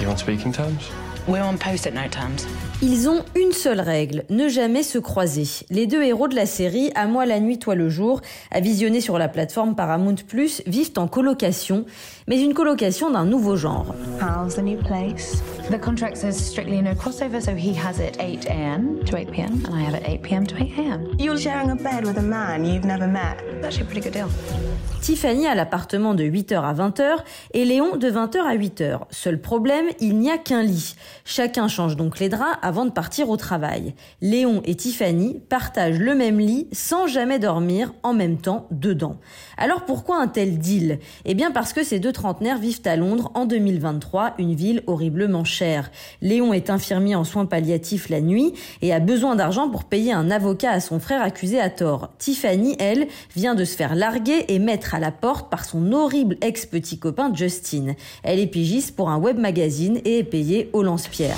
You on speaking terms? Ils ont une seule règle, ne jamais se croiser. Les deux héros de la série, À moi la nuit, toi le jour, à visionner sur la plateforme Paramount+, vivent en colocation, mais une colocation d'un nouveau genre. How's the new place? The contract says strictly no crossover, so he has it 8 a.m. to 8 p.m. and I have it 8 p.m. to 8 a.m. You're sharing a bed with a man you've never met. It's actually a pretty good deal. Tiffany a l'appartement de 8h à 20h et Léon de 20h à 8h. Seul problème, il n'y a qu'un lit. Chacun change donc les draps avant de partir au travail. Léon et Tiffany partagent le même lit sans jamais dormir en même temps dedans. Alors pourquoi un tel deal? Eh bien parce que ces deux trentenaires vivent à Londres en 2023, une ville horriblement chère. Léon est infirmier en soins palliatifs la nuit et a besoin d'argent pour payer un avocat à son frère accusé à tort. Tiffany, elle, vient de se faire larguer et mettre à la porte par son horrible ex-petit copain Justin. Elle est pigiste pour un web magazine et est payée au lance-pierre.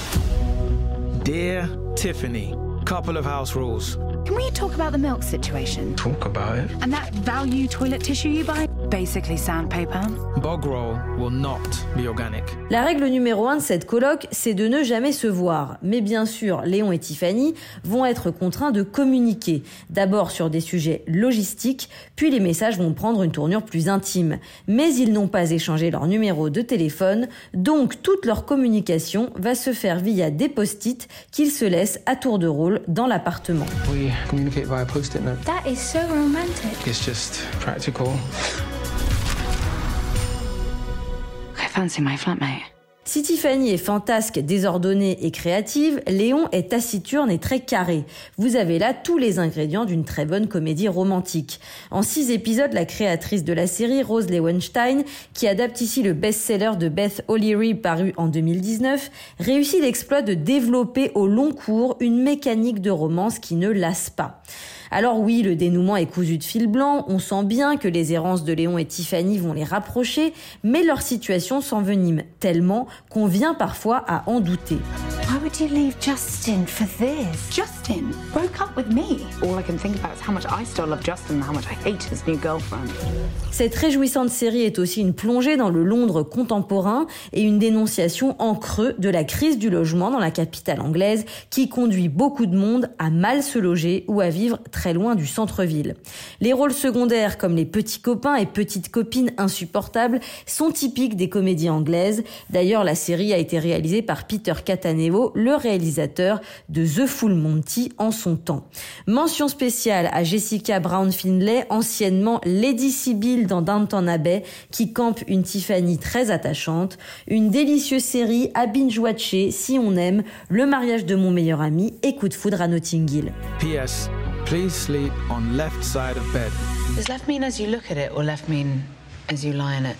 Dear Tiffany, couple of house rules. Can we talk about the milk situation? Talk about it. And that value toilet tissue you buy? Basically sandpaper. Bog roll will not be organic. La règle numéro un de cette colloque, c'est de ne jamais se voir. Mais bien sûr, Léon et Tiffany vont être contraints de communiquer. D'abord sur des sujets logistiques, puis les messages vont prendre une tournure plus intime. Mais ils n'ont pas échangé leur numéro de téléphone, donc toute leur communication va se faire via des post-it qu'ils se laissent à tour de rôle dans l'appartement. Communicate via post-it note. That is so romantic. It's just practical. I fancy my flatmate. Si Tiffany est fantasque, désordonnée et créative, Léon est taciturne et très carré. Vous avez là tous les ingrédients d'une très bonne comédie romantique. En six épisodes, la créatrice de la série, Rose Lewenstein, qui adapte ici le best-seller de Beth O'Leary paru en 2019, réussit l'exploit de développer au long cours une mécanique de romance qui ne lasse pas. Alors oui, le dénouement est cousu de fil blanc, on sent bien que les errances de Léon et Tiffany vont les rapprocher, mais leur situation s'envenime tellement qu'on vient parfois à en douter. Would you leave Justin for this? Justin broke up with me. All I can think about is how much I still love Justin and how much I hate his new girlfriend. Cette réjouissante série est aussi une plongée dans le Londres contemporain et une dénonciation en creux de la crise du logement dans la capitale anglaise qui conduit beaucoup de monde à mal se loger ou à vivre très loin du centre-ville. Les rôles secondaires comme les petits copains et petites copines insupportables sont typiques des comédies anglaises. D'ailleurs, la série a été réalisée par Peter Catanevo, le réalisateur de The Full Monty en son temps. Mention spéciale à Jessica Brown Findlay, anciennement Lady Sibyl dans Downton Abbey, qui campe une Tiffany très attachante. Une délicieuse série à binge-watcher si on aime Le mariage de mon meilleur ami et Coup de foudre à Notting Hill. P.S. Please sleep on left side of bed. Does left mean as you look at it or left mean as you lie in it?